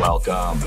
Welcome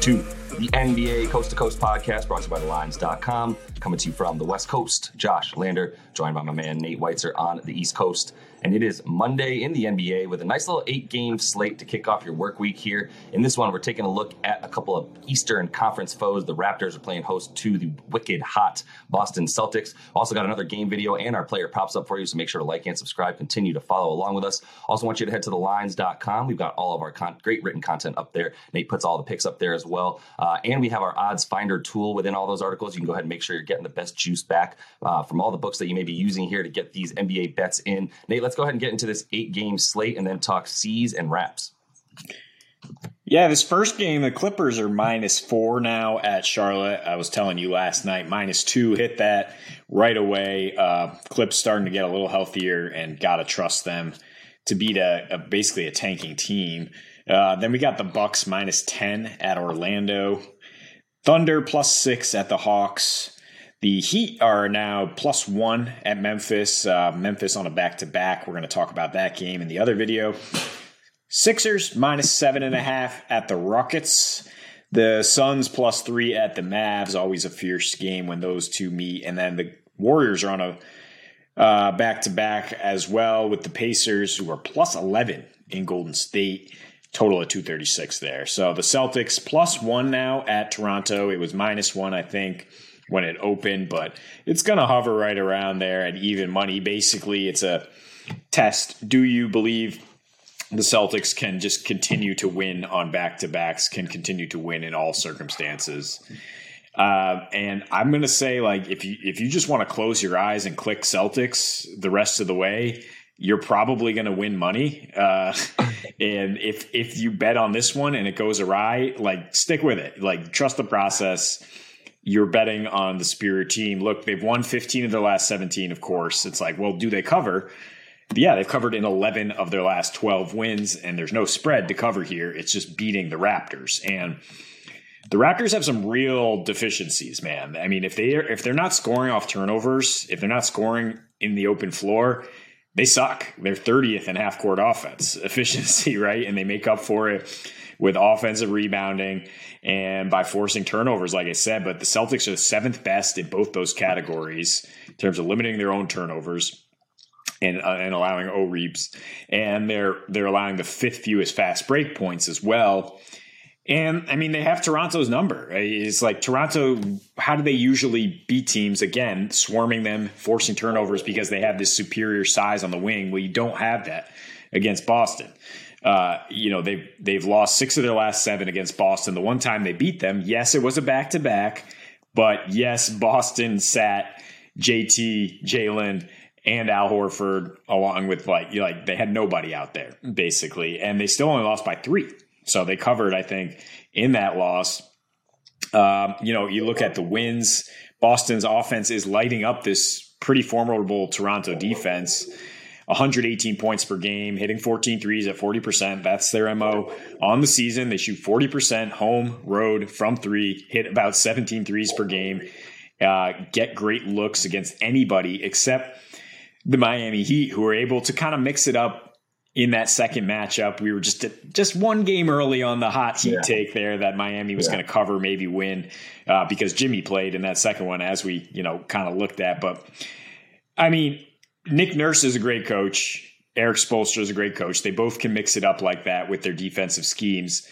to the NBA Coast to Coast podcast brought to you by TheLines.com. Coming to you from the West Coast, Josh Lander, joined by my man Nate Weitzer on the East Coast. And it is Monday in the NBA with a nice little eight game slate to kick off your work week here. In this one, we're taking a look at a couple of Eastern Conference foes. The Raptors are playing host to the wicked hot Boston Celtics. Also, got another game video and our player props up for you, so make sure to like and subscribe. Continue to follow along with us. Also, want you to head to thelines.com. We've got all of our con- great written content up there. Nate puts all the picks up there as well. Uh, and we have our odds finder tool within all those articles. You can go ahead and make sure you're getting the best juice back uh, from all the books that you may be using here to get these NBA bets in. Nate, let's go ahead and get into this eight game slate and then talk C's and Raps. Yeah, this first game, the Clippers are minus four now at Charlotte. I was telling you last night, minus two, hit that right away. Uh, Clips starting to get a little healthier and got to trust them to beat a, a, basically a tanking team. Uh, then we got the Bucks minus 10 at Orlando. Thunder plus six at the Hawks. The Heat are now plus one at Memphis. Uh, Memphis on a back to back. We're going to talk about that game in the other video. Sixers minus seven and a half at the Rockets. The Suns plus three at the Mavs. Always a fierce game when those two meet. And then the Warriors are on a back to back as well with the Pacers, who are plus 11 in Golden State. Total of 236 there. So the Celtics plus one now at Toronto. It was minus one, I think when it opened, but it's going to hover right around there at even money. Basically, it's a test. Do you believe the Celtics can just continue to win on back to backs, can continue to win in all circumstances? Uh, and I'm going to say, like, if you if you just want to close your eyes and click Celtics the rest of the way, you're probably going to win money. Uh, and if if you bet on this one and it goes awry, like stick with it. Like trust the process you're betting on the Spirit team. Look, they've won 15 of their last 17, of course. It's like, well, do they cover? Yeah, they've covered in 11 of their last 12 wins, and there's no spread to cover here. It's just beating the Raptors. And the Raptors have some real deficiencies, man. I mean, if they if they're not scoring off turnovers, if they're not scoring in the open floor, they suck. They're 30th in half court offense efficiency, right? And they make up for it with offensive rebounding and by forcing turnovers, like I said. But the Celtics are the seventh best in both those categories in terms of limiting their own turnovers. And, uh, and allowing O reaps, and they're they're allowing the fifth fewest fast break points as well. And I mean, they have Toronto's number. It's like Toronto, how do they usually beat teams? Again, swarming them, forcing turnovers because they have this superior size on the wing. Well, you don't have that against Boston. Uh, you know they've they've lost six of their last seven against Boston. The one time they beat them, yes, it was a back to back, but yes, Boston sat JT, Jalen, and Al Horford along with like you like they had nobody out there basically, and they still only lost by three. So they covered, I think, in that loss. Um, you know, you look at the wins. Boston's offense is lighting up this pretty formidable Toronto defense. 118 points per game, hitting 14 threes at 40%. That's their MO on the season. They shoot 40% home, road, from three, hit about 17 threes per game, uh, get great looks against anybody except the Miami Heat, who are able to kind of mix it up in that second matchup. We were just just one game early on the hot heat yeah. take there that Miami was yeah. going to cover, maybe win, uh, because Jimmy played in that second one, as we you know kind of looked at. But I mean, Nick Nurse is a great coach. Erik Spoelstra is a great coach. They both can mix it up like that with their defensive schemes.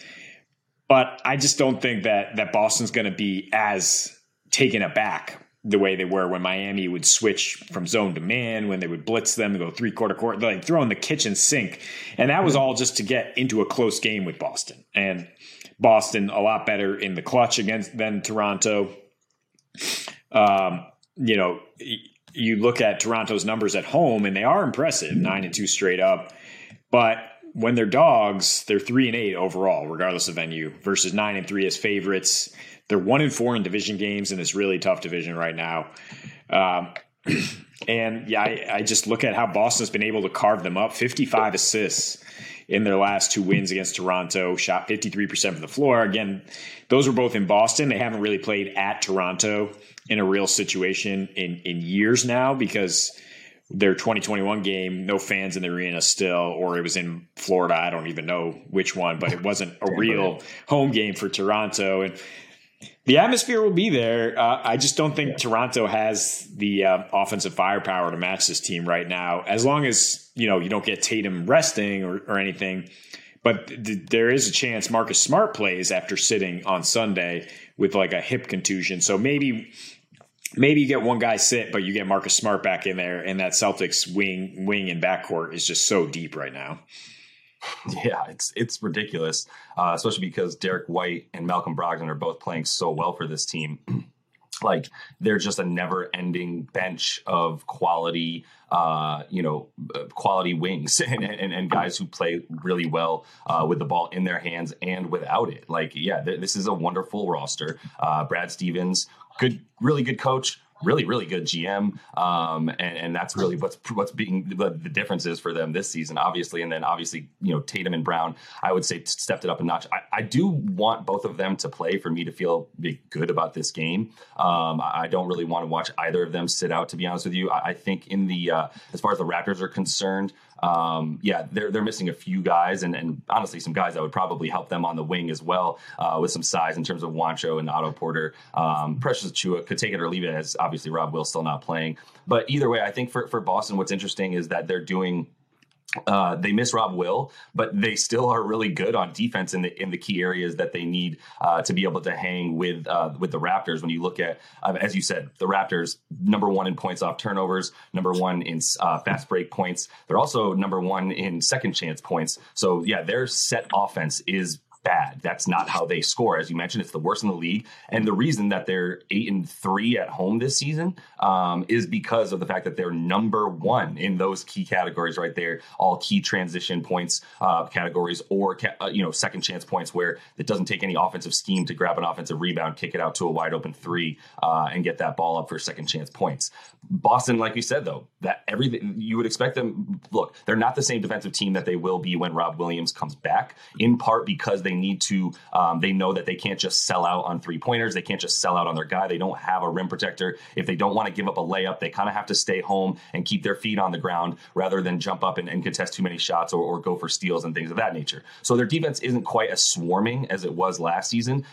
But I just don't think that that Boston's going to be as taken aback the way they were when Miami would switch from zone to man, when they would blitz them and go three quarter court, like throwing the kitchen sink. And that was all just to get into a close game with Boston. And Boston a lot better in the clutch against than Toronto. Um, you know, you look at Toronto's numbers at home, and they are impressive, nine and two straight up. But when they're dogs, they're three and eight overall, regardless of venue, versus nine and three as favorites. They're one and four in division games in this really tough division right now. Um, and yeah, I, I, just look at how Boston's been able to carve them up 55 assists in their last two wins against Toronto, shot 53% from the floor. Again, those were both in Boston. They haven't really played at Toronto in a real situation in in years now because their 2021 game, no fans in the arena still, or it was in Florida. I don't even know which one, but it wasn't a real home game for Toronto. And the atmosphere will be there. Uh, I just don't think yeah. Toronto has the uh, offensive firepower to match this team right now. As long as you know you don't get Tatum resting or, or anything, but th- there is a chance Marcus Smart plays after sitting on Sunday with like a hip contusion. So maybe maybe you get one guy sit, but you get Marcus Smart back in there, and that Celtics wing wing and backcourt is just so deep right now. Yeah, it's it's ridiculous, uh, especially because Derrick White and Malcolm Brogdon are both playing so well for this team. Like they're just a never-ending bench of quality, uh, you know, quality wings and, and, and, guys who play really well uh, with the ball in their hands and without it. Like, yeah, th- this is a wonderful roster. Uh, Brad Stevens, good, really good coach really, really good GM. Um, and, and, that's really what's what's being the, the difference is for them this season, obviously. And then obviously, you know, Tatum and Brown, I would say stepped it up a notch. I, I do want both of them to play for me to feel good about this game. Um, I don't really want to watch either of them sit out, to be honest with you. I, I think in the uh, as far as the Raptors are concerned, um, yeah, they're they're missing a few guys, and, and honestly, some guys that would probably help them on the wing as well uh, with some size in terms of Juancho and Otto Porter. Um, Precious Achiuwa could take it or leave it, as obviously Rob Will still not playing. But either way, I think for for Boston, what's interesting is that they're doing uh, they miss Rob Will, but they still are really good on defense in the in the key areas that they need uh, to be able to hang with uh, with the Raptors. When you look at, uh, as you said, the Raptors number one in points off turnovers, number one in uh, fast break points. They're also number one in second chance points. So yeah, their set offense is bad. That's not how they score. As you mentioned, it's the worst in the league. And the reason that they're eight and three at home this season um, is because of the fact that they're number one in those key categories right there, all key transition points uh, categories or ca- uh, you know second chance points where it doesn't take any offensive scheme to grab an offensive rebound, kick it out to a wide open three, uh, and get that ball up for second chance points. Boston, like you said though, that everything you would expect them. Look, they're not the same defensive team that they will be when Rob Williams comes back. In part because they need to. Um, they know that they can't just sell out on three pointers. They can't just sell out on their guy. They don't have a rim protector. If they don't want to give up a layup, they kind of have to stay home and keep their feet on the ground rather than jump up and, and contest too many shots or, or, go for steals and things of that nature. So their defense isn't quite as swarming as it was last season.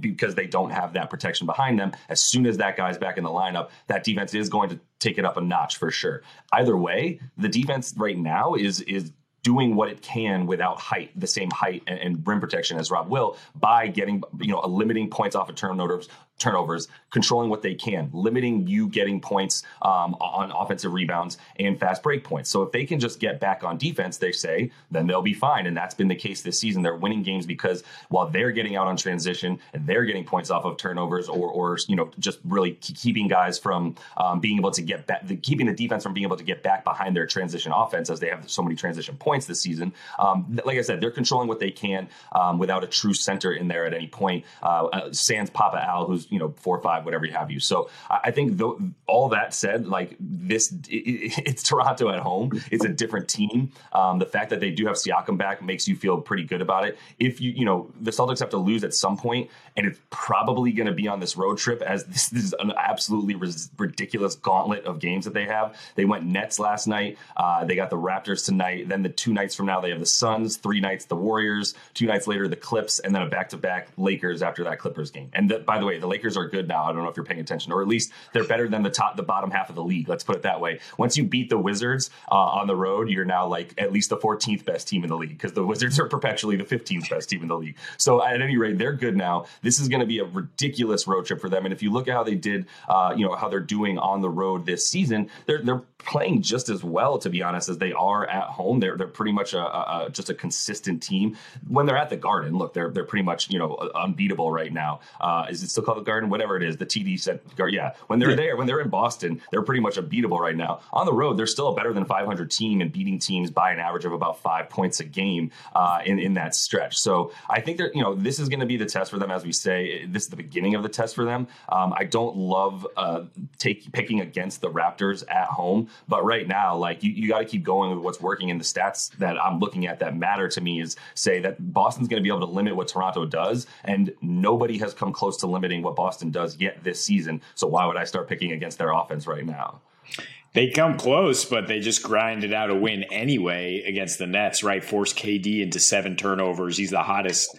Because they don't have that protection behind them. As soon as that guy's back in the lineup, that defense is going to take it up a notch for sure. Either way, the defense right now is is doing what it can without height, the same height and, and, rim protection as Rob will, by getting you know a limiting points off of turnovers, turnovers, controlling what they can, limiting you getting points um, on offensive rebounds and fast break points. So if they can just get back on defense, they say, then they'll be fine. And that's been the case this season. They're winning games because while they're getting out on transition and they're getting points off of turnovers or, or you know, just really keeping guys from um, being able to get back, the, keeping the defense from being able to get back behind their transition offense as they have so many transition points this season. Um, like I said, they're controlling what they can um, without a true center in there at any point. Uh, uh, Sans Papa Al, who's you know four or five, whatever you have you. So I think all that said, like this, it, it's Toronto at home. It's a different team. Um, the fact that they do have Siakam back makes you feel pretty good about it. If you you know the Celtics have to lose at some point, and it's probably going to be on this road trip, as this, this is an absolutely ris- ridiculous gauntlet of games that they have. They went Nets last night. Uh, they got the Raptors tonight. Then the two nights from now they have the Suns. Three nights the Warriors. Two nights later the Clips, and then a back to back Lakers after that Clippers game. And the, by the way, the Lakers are good now. I don't know if you're paying attention, or at least they're better than the top, the bottom half of the league. Let's put it that way. Once you beat the Wizards uh, on the road, you're now like at least the 14th best team in the league because the Wizards are perpetually the 15th best team in the league. So at any rate, they're good now. This is going to be a ridiculous road trip for them. And if you look at how they did, uh, you know how they're doing on the road this season, they're they're playing just as well, to be honest, as they are at home. They're they're pretty much a, a, just a consistent team. When they're at the Garden, look, they're they're pretty much you know unbeatable right now. Uh, is it still called Garden? Whatever it is, the TD said, yeah. When they're yeah. there, when they're in Boston, they're pretty much unbeatable right now. On the road, they're still a better than 500 team and beating teams by an average of about five points a game uh, in in that stretch. So I think that you know this is going to be the test for them, as we say. This is the beginning of the test for them. Um, I don't love uh, take picking against the Raptors at home but right now, like you, you got to keep going with what's working. in the stats that I'm looking at that matter to me is say that Boston's going to be able to limit what Toronto does, and nobody has come close to limiting what Boston does yet this season. So why would I start picking against their offense right now? they come close, but they just grinded out a win anyway against the Nets, right? Force KD into seven turnovers. He's the hottest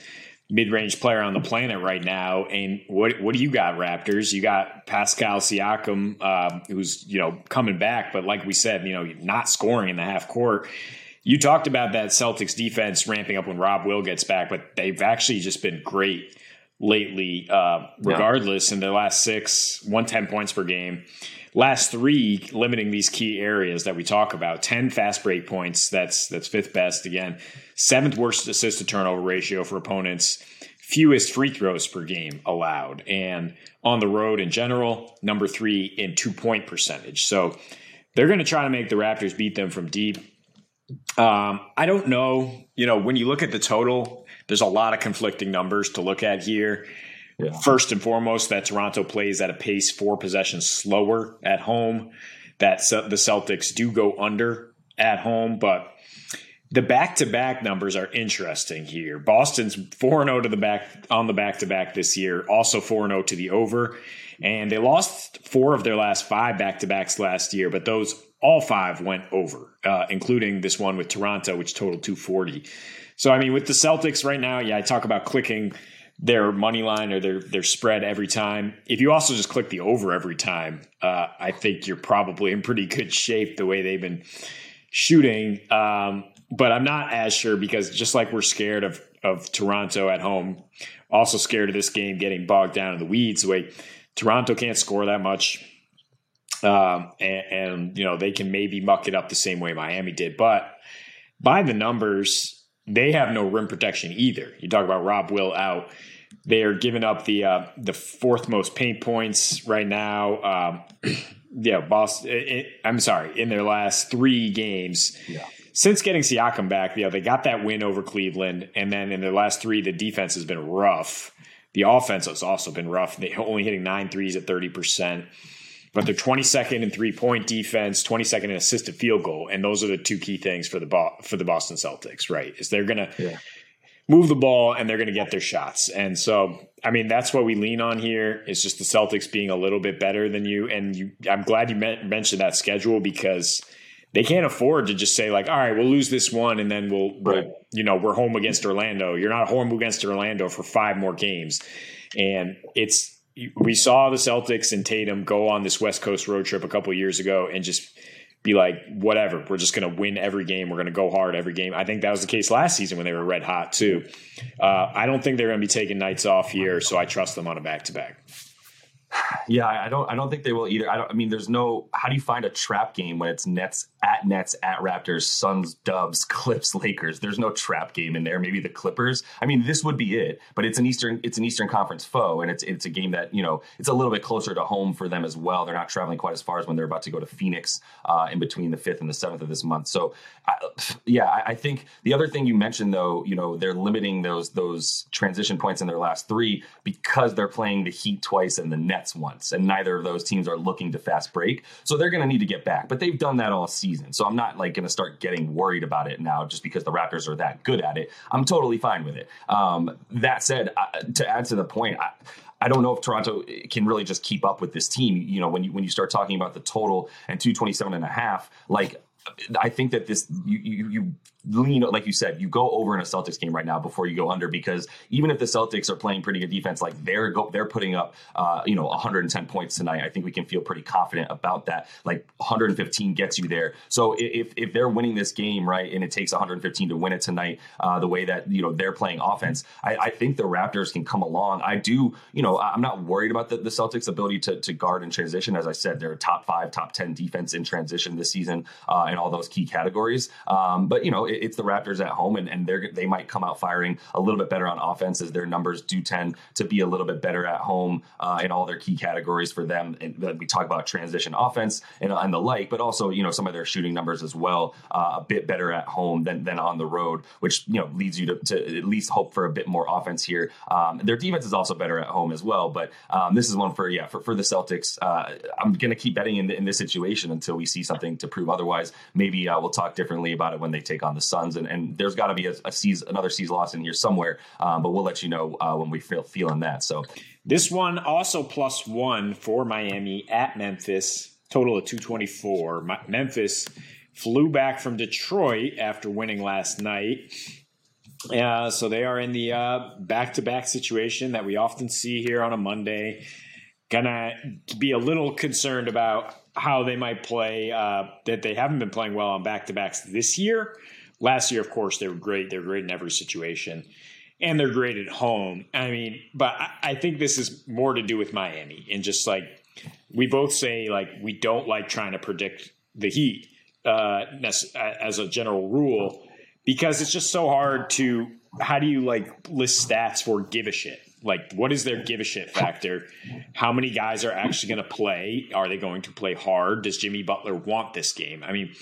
mid-range player on the planet right now. And what what do you got, Raptors? You got Pascal Siakam, uh, who's you know coming back, but like we said, you know, not scoring in the half court. You talked about that Celtics defense ramping up when Rob Will gets back, but they've actually just been great lately. Uh, regardless, yeah. in their last six, one ten points per game. Last three limiting these key areas that we talk about. 10 fast break points that's that's fifth best again. Seventh worst assist to turnover ratio for opponents. Fewest free throws per game allowed. And on the road in general number three in two point percentage. So they're going to try to make the raptors beat them from deep. Um, i don't know you know when you look at the total there's a lot of conflicting numbers to look at here yeah. First and foremost, that Toronto plays at a pace four possessions slower at home. That the Celtics do go under at home, but the back-to-back numbers are interesting here. Boston's 4-0 to the back on the back-to-back this year, also 4-0 to the over, and they lost four of their last five back-to-backs last year, but those all five went over, uh, including this one with Toronto, which totaled 240. So I mean, with the Celtics right now, yeah, I talk about clicking their money line or their their spread every time. If you also just click the over every time, uh, I think you're probably in pretty good shape the way they've been shooting. Um, but I'm not as sure because just like we're scared of of Toronto at home, also scared of this game getting bogged down in the weeds. The way Toronto can't score that much. Um, and, and you know they can maybe muck it up the same way Miami did, but by the numbers, they have no rim protection either. You talk about Rob Will out. They are giving up the uh, the fourth most paint points right now. Um, yeah, Boston. It, I'm sorry, in their last three games. Yeah. Since getting Siakam back, you know, they got that win over Cleveland, and then in their last three, the defense has been rough. The offense has also been rough. They only hitting nine threes at thirty percent but they're 22nd in three point defense, 22nd in assisted field goal, and those are the two key things for the for the Boston Celtics. Right? Is they're gonna yeah. move the ball and they're gonna get their shots, and so I mean that's what we lean on here. Is just the Celtics being a little bit better than you, and you. I'm glad you mentioned that schedule because they can't afford to just say like, all right, we'll lose this one and then we'll, right. we'll, you know, we're home against Orlando. You're not home against Orlando for five more games, and it's we saw the Celtics and Tatum go on this West Coast road trip a couple years ago and just be like, whatever, we're just going to win every game. We're going to go hard every game. I think that was the case last season when they were red hot too. Uh, I don't think they're going to be taking nights off here, so I trust them on a back to back. Yeah, I don't. I don't think they will either. I. I mean, there's no. How do you find a trap game when it's Nets at Nets at Raptors, Suns, Dubs, Clips, Lakers? There's no trap game in there. Maybe the Clippers. I mean, this would be it. But it's an Eastern. It's an Eastern Conference foe, and it's it's a game that you know it's a little bit closer to home for them as well. They're not traveling quite as far as when they're about to go to Phoenix uh, in between the fifth and the seventh of this month. So, I, yeah, I, I think the other thing you mentioned though, you know, they're limiting those those transition points in their last three because they're playing the Heat twice and the Nets once, and neither of those teams are looking to fast break. So they're going to need to get back, but they've done that all season. So I'm not like going to start getting worried about it now just because the Raptors are that good at it. I'm totally fine with it. Um, that said, to add to the point, I, I don't know if Toronto can really just keep up with this team. You know, when you when you start talking about the total and 227 and a half, like I think that this you, you, you lean like you said you go over in a Celtics game right now before you go under because even if the Celtics are playing pretty good defense like they're go, they're putting up uh, you know 110 points tonight. I think we can feel pretty confident about that. Like 115 gets you there. So if if they're winning this game right and it takes 115 to win it tonight uh, the way that you know they're playing offense I, I, think the Raptors can come along. I do you know I'm not worried about the, the Celtics ability to, to guard in transition. As I said they're top five top 10 defense in transition this season uh, in all those key categories. Um, but you know it, it's the Raptors at home, and, and they might come out firing a little bit better on offense as their numbers do tend to be a little bit better at home uh, in all their key categories for them. And we talk about transition offense and, and, the like, but also you know some of their shooting numbers as well uh, a bit better at home than than on the road, which you know leads you to, to at least hope for a bit more offense here. Um, their defense is also better at home as well, but um, this is one for yeah for, for the Celtics. Uh, I'm going to keep betting in, in this situation until we see something to prove otherwise. Maybe uh, we'll talk differently about it when they take on the Suns and, and there's got to be a, a season, another season loss in here somewhere. Um, but we'll let you know uh, when we feel feeling that. So this one also plus one for Miami at Memphis. total of 224. Memphis flew back from Detroit after winning last night. Uh, so they are in the back to back situation that we often see here on a Monday. Gonna be a little concerned about how they might play, uh, that they haven't been playing well on back to backs this year. Last year, of course, they were great. They're great in every situation. And they're great at home. I mean, but I, I think this is more to do with Miami and just like we both say, like, we don't like trying to predict the Heat uh, as a general rule because it's just so hard to how do you like list stats for give a shit like what is their give a shit factor how many guys are actually going to play are they going to play hard does jimmy butler want this game i mean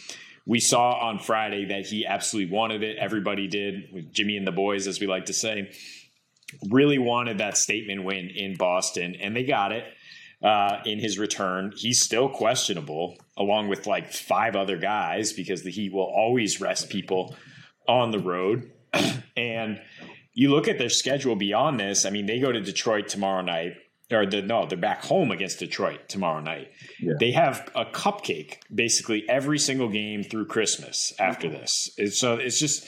we saw on friday that he absolutely wanted it everybody did with jimmy and the boys as we like to say really wanted that statement win in boston and they got it uh, in his return. He's still questionable, along with like five other guys, because the Heat will always rest people on the road. and you look at their schedule beyond this. I mean, they go to Detroit tomorrow night, or the, no, they're back home against Detroit tomorrow night. Yeah. They have a cupcake basically every single game through Christmas after mm-hmm. this. so it's just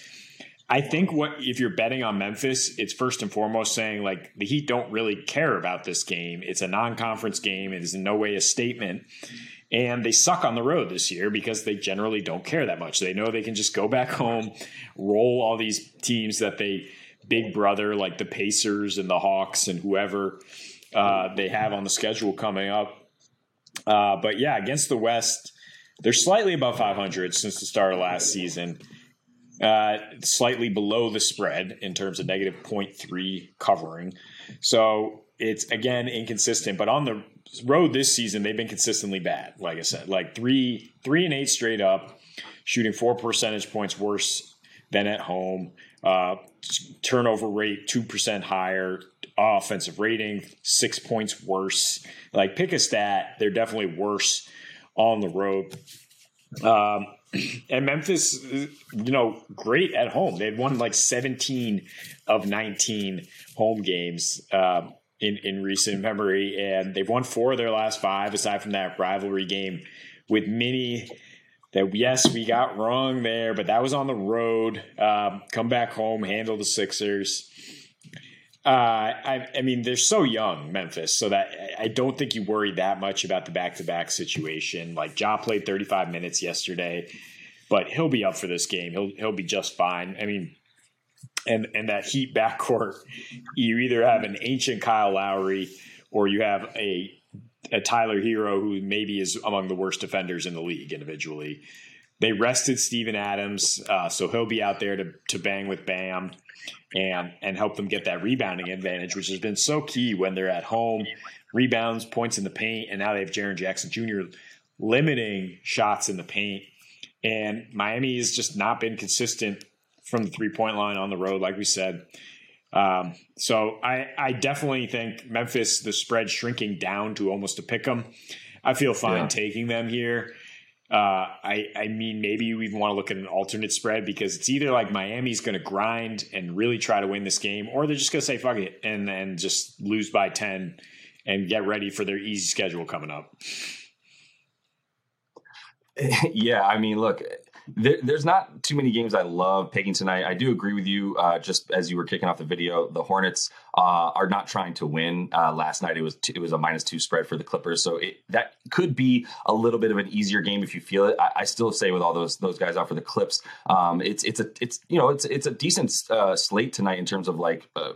I think what if you're betting on Memphis, it's first and foremost saying like the Heat don't really care about this game. It's a non-conference game. It is in no way a statement. And they suck on the road this year because they generally don't care that much. They know they can just go back home, roll all these teams that they big brother like the Pacers and the Hawks and whoever uh, they have on the schedule coming up. Uh, but yeah, against the West, they're slightly above 500 since the start of last season uh, slightly below the spread in terms of negative 0.3 covering. So it's again inconsistent, but on the road this season they've been consistently bad. Like I said, like three three and eight straight up, shooting four percentage points worse than at home. Uh, turnover rate two percent higher. Offensive rating six points worse. Like pick a stat, they're definitely worse on the road. Um, and Memphis, you know, great at home. They had won like 17 of 19 home games um, in in recent memory, and they've won four of their last five. Aside from that rivalry game with Mini, that yes, we got wrong there, but that was on the road. Um, come back home, handle the Sixers. Uh, I, I, mean, they're so young, Memphis, so that I don't think you worry that much about the back to back situation. Like Ja played 35 minutes yesterday, but he'll be up for this game. He'll he'll be just fine. I mean, and and that Heat backcourt, you either have an ancient Kyle Lowry or you have a a Tyler Herro who maybe is among the worst defenders in the league individually. They rested Steven Adams, uh, so he'll be out there to to bang with Bam and and help them get that rebounding advantage, which has been so key when they're at home. Rebounds, points in the paint, and now they have Jaren Jackson Jr. limiting shots in the paint. And Miami has just not been consistent from the three point line on the road, like we said. Um, so I, I definitely think Memphis, the spread shrinking down to almost a pick 'em. I feel fine yeah. taking them here. Uh, I, I mean, maybe you even want to look at an alternate spread because it's either like Miami's going to grind and really try to win this game, or they're just going to say fuck it and then just lose by ten and get ready for their easy schedule coming up. Yeah, I mean, look, there, there's not too many games I love picking tonight. I do agree with you. Uh, just as you were kicking off the video, the Hornets uh, are not trying to win. Uh, last night it was t- it was a minus two spread for the Clippers, so it, that could be a little bit of an easier game if you feel it. I, I still say with all those those guys out for the Clips, um, it's it's a it's you know it's it's a decent uh, slate tonight in terms of like uh,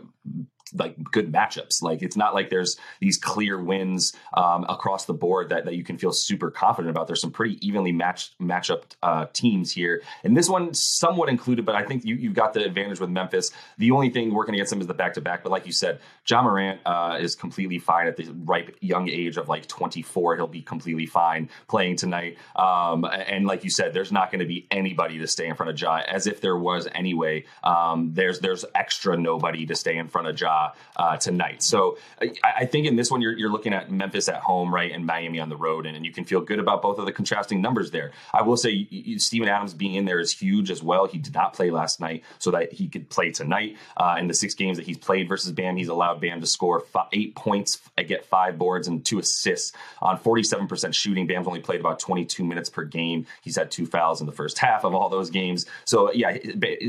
like good matchups. Like it's not like there's these clear wins um, across the board that, that you can feel super confident about. There's some pretty evenly matched matchup uh, teams here, and this one somewhat included. But I think you you've got the advantage with Memphis. The only thing working against them is the back to back. But like you said, Ja Morant uh, is completely fine at the ripe young age of like 24. He'll be completely fine playing tonight. Um, and like you said, there's not going to be anybody to stay in front of Ja, as if there was anyway. Um, there's there's extra nobody to stay in front of Ja uh, uh, tonight. So I, I, think in this one, you're, you're looking at Memphis at home, right, and Miami on the road, and, and you can feel good about both of the contrasting numbers there. I will say you, Adams being in there is huge as well. He did not play last night, so that he could play tonight. Uh, in the six games that he's played versus Bam, he's allowed Bam to score five, eight points, get five boards, and two assists on 47% shooting. Bam's only played about 22 minutes per game. He's had two fouls in the first half of all those games. So yeah,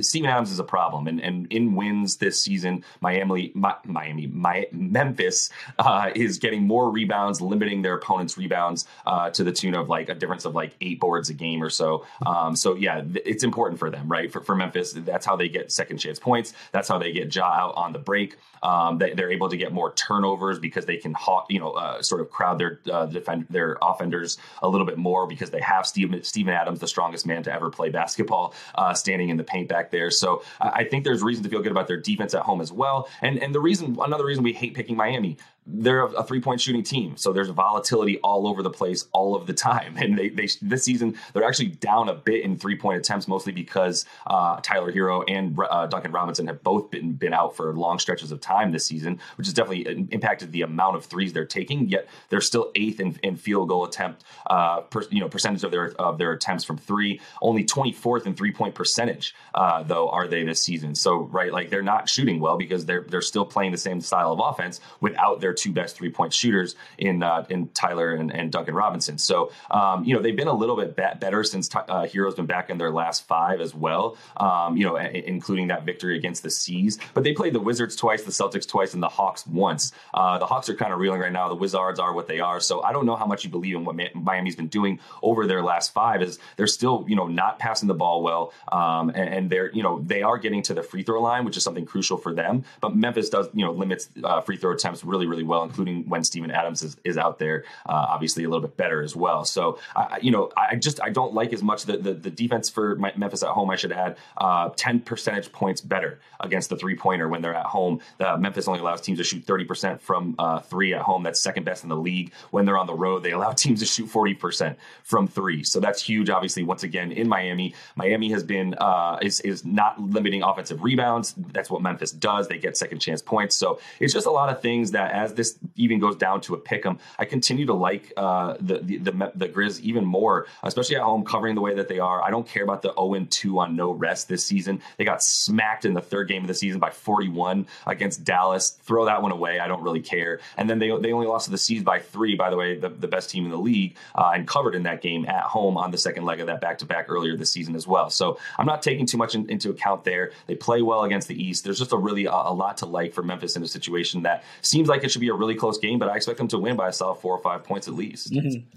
Steven Adams is a problem, and, and in wins this season, Miami, Miami, Memphis uh, is getting more rebounds, limiting their opponent's rebounds uh, to the tune of like a difference of like eight boards a game or so. Um, so yeah, it's important for them, right? For, for Memphis, that's how they get second chance points. That's how they get Ja out on the break. Um, they, are able to get more turnovers because they can, you know, uh, sort of crowd their uh, defend their offenders a little bit more because they have Steven, Adams, the strongest man to ever play basketball, uh, standing in the paint back there. So I think there's reason to feel good about their defense at home as well. And and the reason, another reason we hate picking Miami, they're a, three point shooting team, so there's volatility all over the place all of the time. And they, they this season they're actually down a bit in three point attempts, mostly because uh, Tyler Herro and uh, Duncan Robinson have both been been out for long stretches of time this season, which has definitely impacted the amount of threes they're taking. Yet they're still eighth in, in field goal attempt, uh, per, you know, percentage of their of their attempts from three. Only 24th in three point percentage, uh, though, are they this season? So right, like they're not shooting well because they're they're still playing the same style of offense without their two best three point shooters in uh, in Tyler and, and, Duncan Robinson. So um, you know they've been a little bit better since uh, Herro's been back in their last five as well. Um, you know, a- including that victory against the C's. But they played the Wizards twice, the Celtics twice, and the Hawks once. Uh, the Hawks are kind of reeling right now. The Wizards are what they are. So I don't know how much you believe in what Miami's been doing over their last five. Is they're still you know not passing the ball well, um, and, and, they're you know they are getting to the free throw line, which is something crucial for them. But Memphis does you know limits uh, free throw attempts really really well, including including when Steven Adams is, is out there, uh, obviously a little bit better as well. So, I, you know, I just I don't like as much the, the, the defense for Memphis at home. I should add uh, 10 percentage points better against the three pointer when they're at home. Uh, Memphis only allows teams to shoot 30% from uh, three at home. That's second best in the league. When they're on the road, they allow teams to shoot 40% from three. So that's huge. Obviously, once again in Miami, Miami has been uh, is is not limiting offensive rebounds. That's what Memphis does. They get second chance points. So it's just a lot of things that as this even goes down to a pick 'em. I continue to like uh, the, the, the the Grizz even more, especially at home, covering the way that they are. I don't care about the 0 2 on no rest this season. They got smacked in the third game of the season by 41 against Dallas. Throw that one away. I don't really care. And then they they only lost to the C's by three. By the way, the, the best team in the league, uh, and covered in that game at home on the second leg of that back to back earlier this season as well. So I'm not taking too much in, into account there. They play well against the East. There's just a really a, a lot to like for Memphis in a situation that seems like it should be a really close game, but I expect them to win by a solid four or five points at least. Mm-hmm.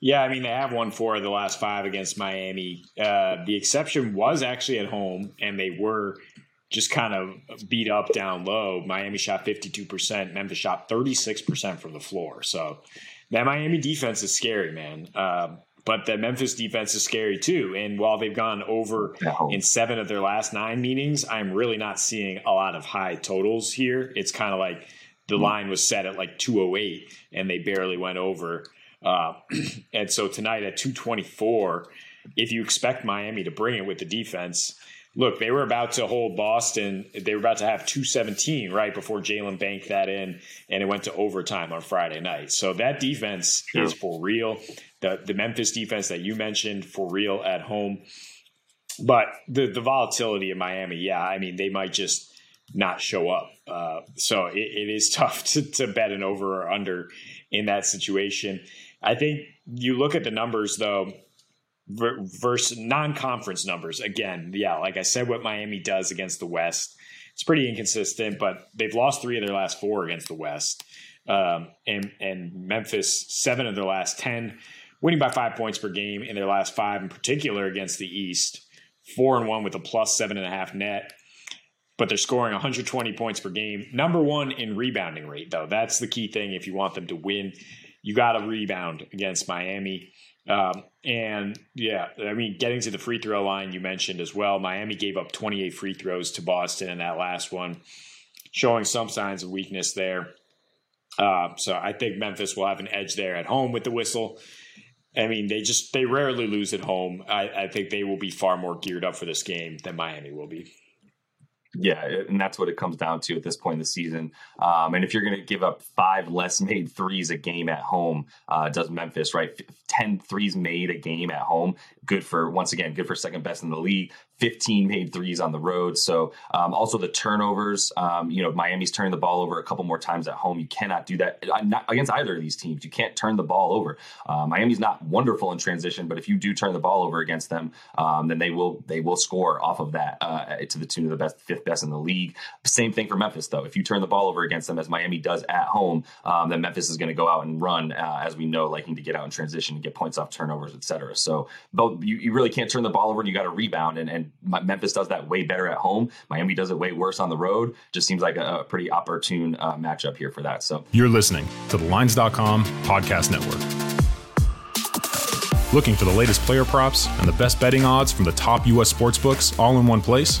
Yeah, I mean they have won four of the last five against Miami. Uh, the exception was actually at home, and they were just kind of beat up down low. Miami shot fifty two percent. Memphis shot thirty six percent from the floor. So that Miami defense is scary, man. Uh, but the Memphis defense is scary too. And while they've gone over in seven of their last nine meetings, I'm really not seeing a lot of high totals here. It's kind of like the mm-hmm. line was set at like 208 and they barely went over. Uh, and so tonight at 224, if you expect Miami to bring it with the defense, look, they were about to hold Boston. They were about to have 217 right before Jalen banked that in, and it went to overtime on Friday night. So that defense yeah. is for real. The the Memphis defense that you mentioned for real at home. But the the volatility in Miami, yeah, I mean they might just not show up. Uh, so it, it is tough to, to bet an over or under in that situation. I think you look at the numbers though versus non-conference numbers. Again, yeah, like I said, what Miami does against the West, it's pretty inconsistent. But they've lost three of their last four against the West, um, and and Memphis seven of their last ten, winning by five points per game in their last five, in particular against the East. Four and one with a plus seven and a half net but they're scoring 120 points per game. Number one in rebounding rate, though. That's the key thing if you want them to win. You got to rebound against Miami. Um, and yeah, I mean, getting to the free throw line, you mentioned as well. Miami gave up 28 free throws to Boston in that last one, showing some signs of weakness there. Uh, so I think Memphis will have an edge there at home with the whistle. I mean, they just they rarely lose at home. I, I think they will be far more geared up for this game than Miami will be. Yeah, and that's what it comes down to at this point in the season. Um, and if you're going to give up five less made threes a game at home, uh, does Memphis, right? 10 threes made a game at home. Good for, once again, good for second best in the league. 15 made threes on the road. So um, also the turnovers. Um, you know, Miami's turning the ball over a couple more times at home. You cannot do that uh, not against either of these teams. You can't turn the ball over. Uh, Miami's not wonderful in transition, but if you do turn the ball over against them, um, then they will they will score off of that uh, to the tune of the best fifth best in the league. Same thing for Memphis though. If you turn the ball over against them as Miami does at home, um, then Memphis is going to go out and run uh, as we know, liking to get out in transition and get points off turnovers, etc. So, but you, you really can't turn the ball over, and you got to rebound and and Memphis does that way better at home. Miami does it way worse on the road. Just seems like a, a pretty opportune uh, matchup here for that. So you're listening to the Lines.com podcast network. Looking for the latest player props and the best betting odds from the top U.S. sports books all in one place?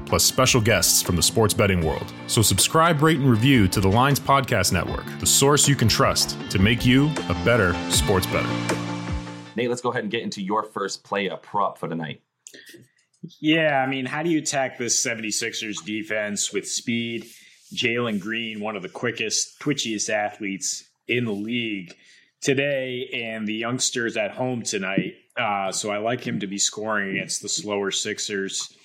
plus special guests from the sports betting world. So subscribe, rate, and review to the Lines Podcast Network, the source you can trust to make you a better sports better. Nate, let's go ahead and get into your first play up prop for tonight. Yeah, I mean, how do you attack this 76ers defense with speed? Jalen Green, one of the quickest, twitchiest athletes in the league today, and the youngsters at home tonight. Uh, so I like him to be scoring against the slower Sixers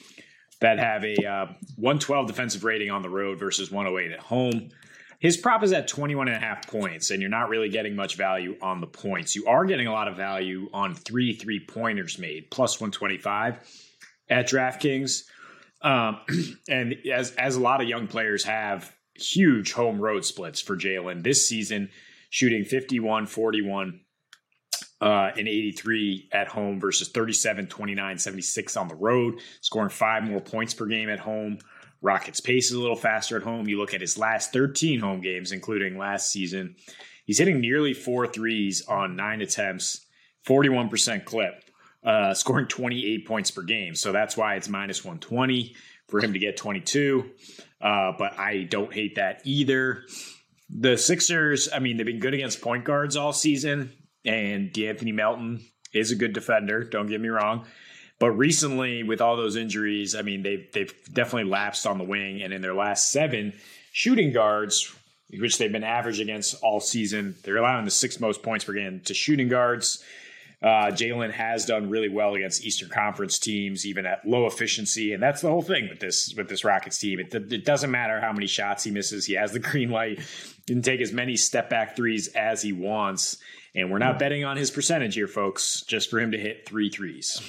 that have a uh, 112 defensive rating on the road versus 108 at home. His prop is at 21 and a half points, and you're not really getting much value on the points. You are getting a lot of value on three three pointers made, plus 125 at DraftKings. Um, and as, as a lot of young players have huge home road splits for Jalen this season, shooting 51, 41, uh, and 83 at home versus 37, 29, 76 on the road, scoring five more points per game at home. Rockets pace is a little faster at home. You look at his last 13 home games, including last season, he's hitting nearly four threes on nine attempts, 41% clip, uh, scoring 28 points per game. So that's why it's minus 120 for him to get 22. Uh, but I don't hate that either. The Sixers, I mean, they've been good against point guards all season, and De'Anthony Melton is a good defender. Don't get me wrong. But recently, with all those injuries, I mean, they've they've definitely lapsed on the wing, and in their last seven shooting guards, which they've been average against all season, they're allowing the sixth most points per game to shooting guards. Uh, Jalen has done really well against Eastern Conference teams, even at low efficiency, and that's the whole thing with this with this Rockets team. It, it doesn't matter how many shots he misses; he has the green light. He can take as many step back threes as he wants, and we're not betting on his percentage here, folks. Just for him to hit three threes.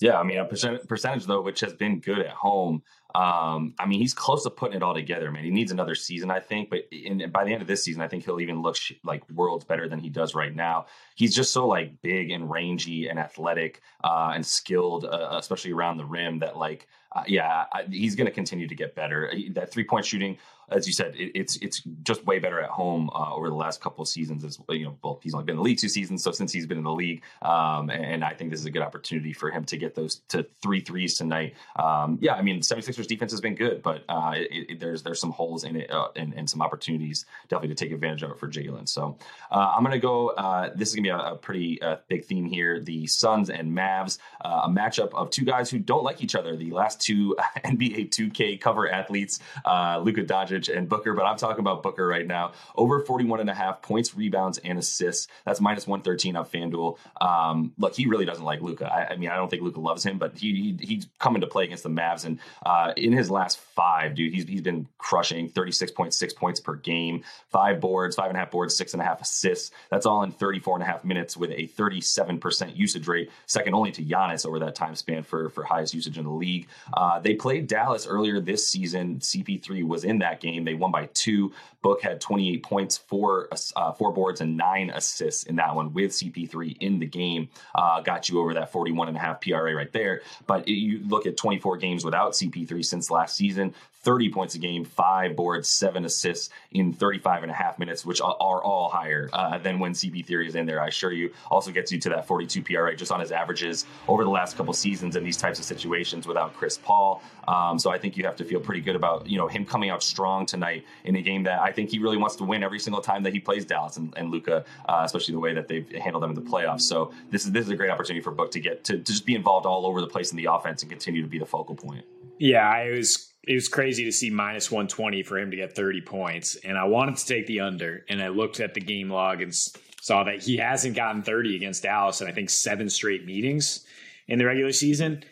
Yeah, I mean a percent, percentage though, which has been good at home. Um, I mean, he's close to putting it all together, man. He needs another season, I think. But in, by the end of this season, I think he'll even look sh- like worlds better than he does right now. He's just so like big and rangy and athletic uh, and skilled, uh, especially around the rim. That like, uh, yeah, I, he's going to continue to get better. That three point shooting as you said, it, it's it's just way better at home uh, over the last couple of seasons. As you know, well, he's only been in the league two seasons, so since he's been in the league, um, and I think this is a good opportunity for him to get those to three threes tonight. Um, yeah, I mean, 76ers defense has been good, but uh, it, it, there's there's some holes in it uh, and, and, some opportunities definitely to take advantage of it for Jalen. So uh, I'm gonna go. Uh, this is gonna be a, a pretty uh, big theme here: the Suns and Mavs, a matchup of two guys who don't like each other. The last two NBA 2K cover athletes, Luka Doncic and Booker, but I'm talking about Booker right now. Over 41 and a half points, rebounds, and assists. That's minus 113 on FanDuel. Um, look, he really doesn't like Luka. I, I, mean, I don't think Luka loves him, but he, he he's coming to play against the Mavs. And uh, in his last five, dude, he's, he's been crushing 36.6 points per game, five boards, five and a half boards, six and a half assists. That's all in 34 and a half minutes with a 37% usage rate, second only to Giannis over that time span for, for highest usage in the league. Uh, they played Dallas earlier this season. CP3 was in that game game. They won by two. Book had 28 points, four uh, four boards, and nine assists in that one with CP3 in the game. Uh, got you over that 41 and a half PRA right there. But it, you look at 24 games without CP3 CP3 since last season. 30 points a game, five boards, seven assists in 35 and a half minutes, which are, all higher uh, than when CP3 is in there. I assure you. Also gets you to that 42 PRA just on his averages over the last couple seasons in these types of situations without Chris Paul. Um, so I think you have to feel pretty good about you know him coming out strong tonight in a game that I think he really wants to win every single time that he plays Dallas and, and Luka, uh, especially the way that they've handled them in the playoffs. So this is this is a great opportunity for Book to get to, to just be involved all over the place in the offense and continue to be the focal point. Yeah, I was it was crazy to see minus 120 for him to get 30 points. And I wanted to take the under. And I looked at the game log and saw that he hasn't gotten 30 against Dallas in, I think, seven straight meetings in the regular season.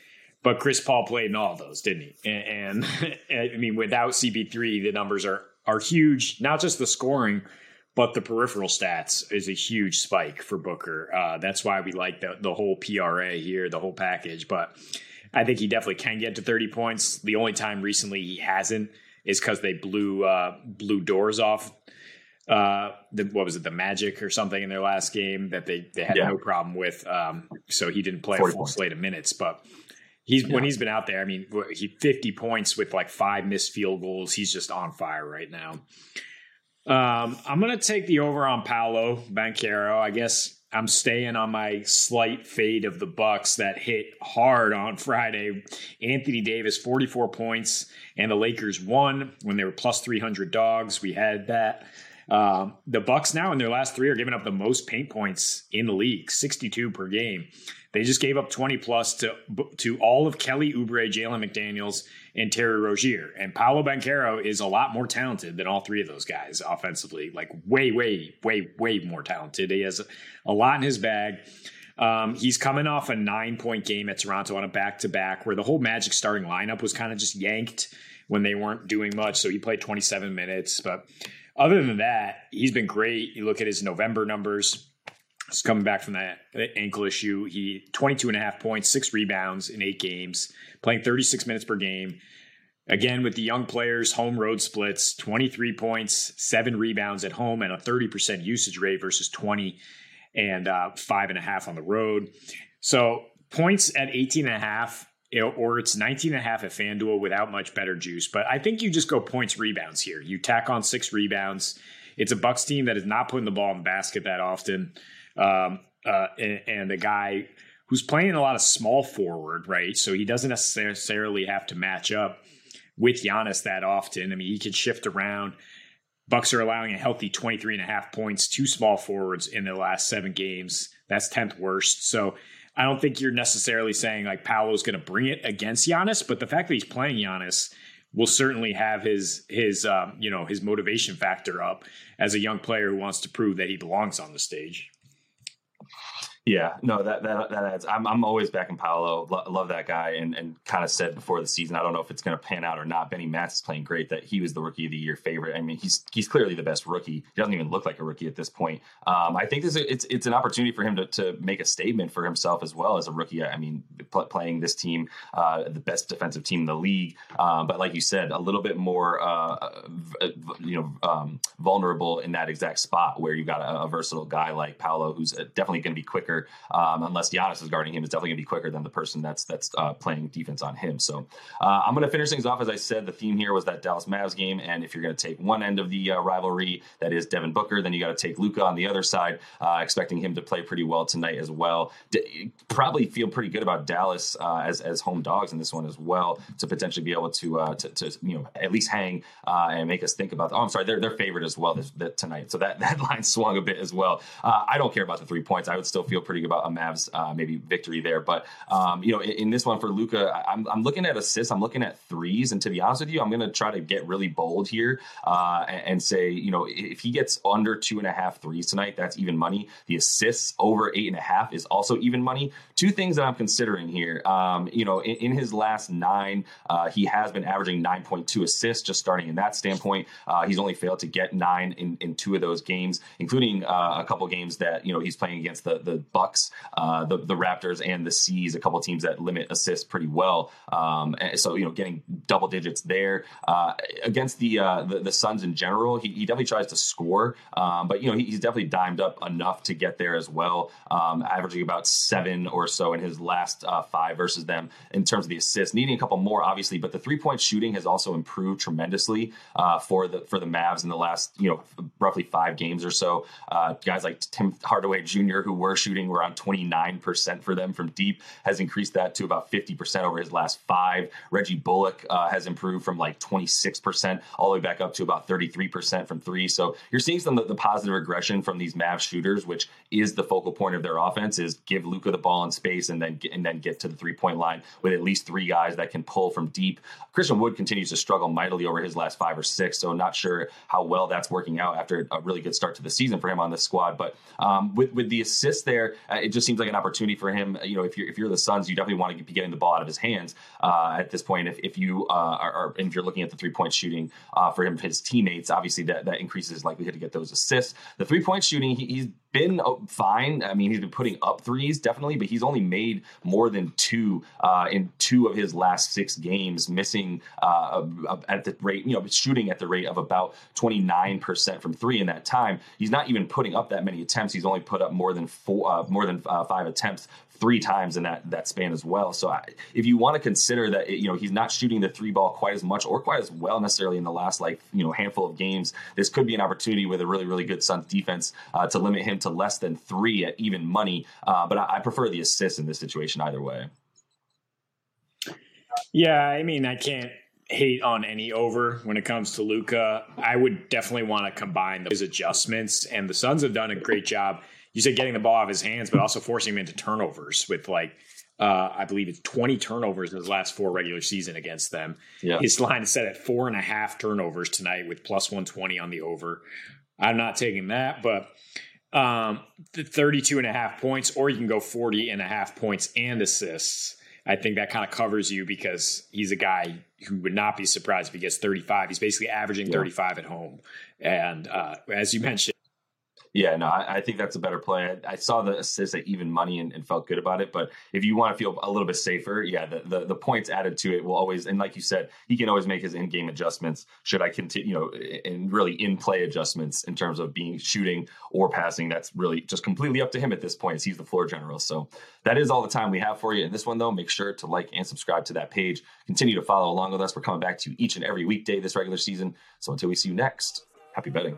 But Chris Paul played in all those, didn't he? And, and I mean, without CP3, the numbers are are huge. Not just the scoring, but the peripheral stats is a huge spike for Booker. Uh, that's why we like the the whole PRA here, the whole package. But I think he definitely can get to 30 points. The only time recently he hasn't is because they blew uh, blew doors off. Uh, the, what was it, the Magic or something in their last game that they they had yeah. no problem with. Um, so he didn't play a full points. slate of minutes, but. He's yeah. when he's been out there. I mean, he 50 points with like five missed field goals. He's just on fire right now. Um, I'm gonna take the over on Paolo Banchero. I guess I'm staying on my slight fade of the Bucks that hit hard on Friday. Anthony Davis, 44 points, and the Lakers won when they were plus 300 dogs. We had that. Um, the Bucks now in their last three are giving up the most paint points in the league, 62 per game. They just gave up 20 plus to to all of Kelly Oubre, Jalen McDaniels, and Terry Rozier. And Paolo Banchero is a lot more talented than all three of those guys offensively. Like way, way, way, way more talented. He has a lot in his bag. Um, he's coming off a nine point game at Toronto on a back to back where the whole Magic starting lineup was kind of just yanked when they weren't doing much. So he played 27 minutes. But other than that, he's been great. You look at his November numbers He's coming back from that ankle issue. He 22 and a half points, six rebounds in eight games, playing 36 minutes per game. Again, with the young players, home road splits, 23 points, seven rebounds at home, and a 30% usage rate versus 20 and uh, five and a half on the road. So points at 18 and a half, or it's 19 and a half at FanDuel without much better juice. But I think you just go points rebounds here. You tack on six rebounds. It's a Bucks team that is not putting the ball in the basket that often um, uh, and, and a guy who's playing a lot of small forward, right? So he doesn't necessarily have to match up with Giannis that often. I mean, he can shift around. Bucks are allowing a healthy 23 and a half points to small forwards in the last seven games. That's 10th worst. So I don't think you're necessarily saying like Paolo's going to bring it against Giannis, but the fact that he's playing Giannis will certainly have his his um, you know his motivation factor up as a young player who wants to prove that he belongs on the stage. Yeah, no, that that that adds. I'm I'm always back in Paolo. Lo- love that guy, and and kind of said before the season. I don't know if it's going to pan out or not. Benny Matz is playing great. That he was the rookie of the year favorite. I mean, he's he's clearly the best rookie. He doesn't even look like a rookie at this point. Um, I think this is, it's it's an opportunity for him to to make a statement for himself as well as a rookie. I mean, pl- playing this team, uh, the best defensive team in the league, um, but like you said, a little bit more, uh, you know, um, vulnerable in that exact spot where you got a, a versatile guy like Paolo, who's uh, definitely going to be quicker quicker. Um, unless Giannis is guarding him, is definitely going to be quicker than the person that's that's uh, playing defense on him. So uh, I'm going to finish things off. As I said, the theme here was that Dallas Mavs game, and if you're going to take one end of the uh, rivalry, that is Devin Booker, then you got to take Luka on the other side, uh, expecting him to play pretty well tonight as well. D- probably feel pretty good about Dallas uh, as as home dogs in this one as well to potentially be able to uh, to, to, you know at least hang and make us think about. The, oh, I'm sorry, they're they're favorite as well this, tonight, so that that line swung a bit as well. I don't care about the three points. I would still feel pretty good about a Mavs uh, maybe victory there. But um, you know, in, in, this one for Luka, I'm, I'm looking at assists. I'm looking at threes, and to be honest with you, I'm going to try to get really bold here uh, and, and, say, you know, if he gets under two and a half threes tonight, that's even money. The assists over eight and a half is also even money. Two things that I'm considering here. Um, you know, in, in, his last nine, uh, he has been averaging 9.2 assists. Just starting in that standpoint, uh, he's only failed to get nine in, in two of those games, including uh, a couple games that you know he's playing against the the Bucks, uh, the the Raptors, and the C's, a couple teams that limit assists pretty well. Um, so you know, getting double digits there uh, against the, uh, the, the Suns in general, he, he definitely tries to score, um, but you know he, he's definitely dimed up enough to get there as well, um, averaging about seven or so in his last uh, five versus them in terms of the assists. Needing a couple more, obviously, but the three point shooting has also improved tremendously uh, for the for the Mavs in the last you know roughly five games or so. Uh, guys like Tim Hardaway Jr., who were shooting around 29% for them from deep, has increased that to about 50% over his last five. Reggie Bullock uh, has improved from like 26% all the way back up to about 33% from three. So you're seeing some of the positive regression from these Mavs shooters, which is the focal point of their offense: is give Luka the ball in space and then and then get to the three point line with at least three guys that can pull from deep. Christian Wood continues to struggle mightily over his last five or six, so not sure how well that's working out after a really good start to the season for him on this squad. But um, with with the assist there, uh, it just seems like an opportunity for him. You know, if you're if you're the Suns, you definitely want to be getting the ball out of his hands uh, at this point. If if you uh, are, if you're looking at the three point shooting uh, for him, his teammates, obviously that that increases his likelihood to get those assists. The three point shooting, he, he's been uh, fine. I mean, he's been putting up threes definitely, but he's only made more than two uh, in two of his last six games, missing uh, at the rate, you know, shooting at the rate of about 29% from three in that time. He's not even putting up that many attempts. He's only put up more than four, uh, more than uh, five attempts three times in that that span as well. So I, if you want to consider that you know he's not shooting the three ball quite as much or quite as well necessarily in the last like you know handful of games, this could be an opportunity with a really really good Suns defense uh, to limit him to less than three at even money. Uh, but I, I prefer the assist in this situation either way. Yeah, I mean I can't hate on any over when it comes to Luka. I would definitely want to combine those adjustments, and the Suns have done a great job you said getting the ball out of his hands, but also forcing him into turnovers with like uh, I believe it's 20 turnovers in his last four regular season against them. Yeah. His line is set at four and a half turnovers tonight with plus 120 on the over. I'm not taking that, but um, the 32 and a half points, or you can go 40 and a half points and assists. I think that kind of covers you because he's a guy who would not be surprised if he gets 35. He's basically averaging yeah. 35 at home. And uh, as you mentioned, yeah, no, I, I, think that's a better play. I, I, saw the assist at even money and, and, felt good about it. But if you want to feel a little bit safer, yeah, the, the, the points added to it will always, and like you said, he can always make his in game adjustments. Should I continue, you know, and really in play adjustments in terms of being shooting or passing? That's really just completely up to him at this point. He's the floor general. So that is all the time we have for you in this one, though. Make sure to like and subscribe to that page. Continue to follow along with us. We're coming back to you each and every weekday this regular season. So until we see you next, happy betting.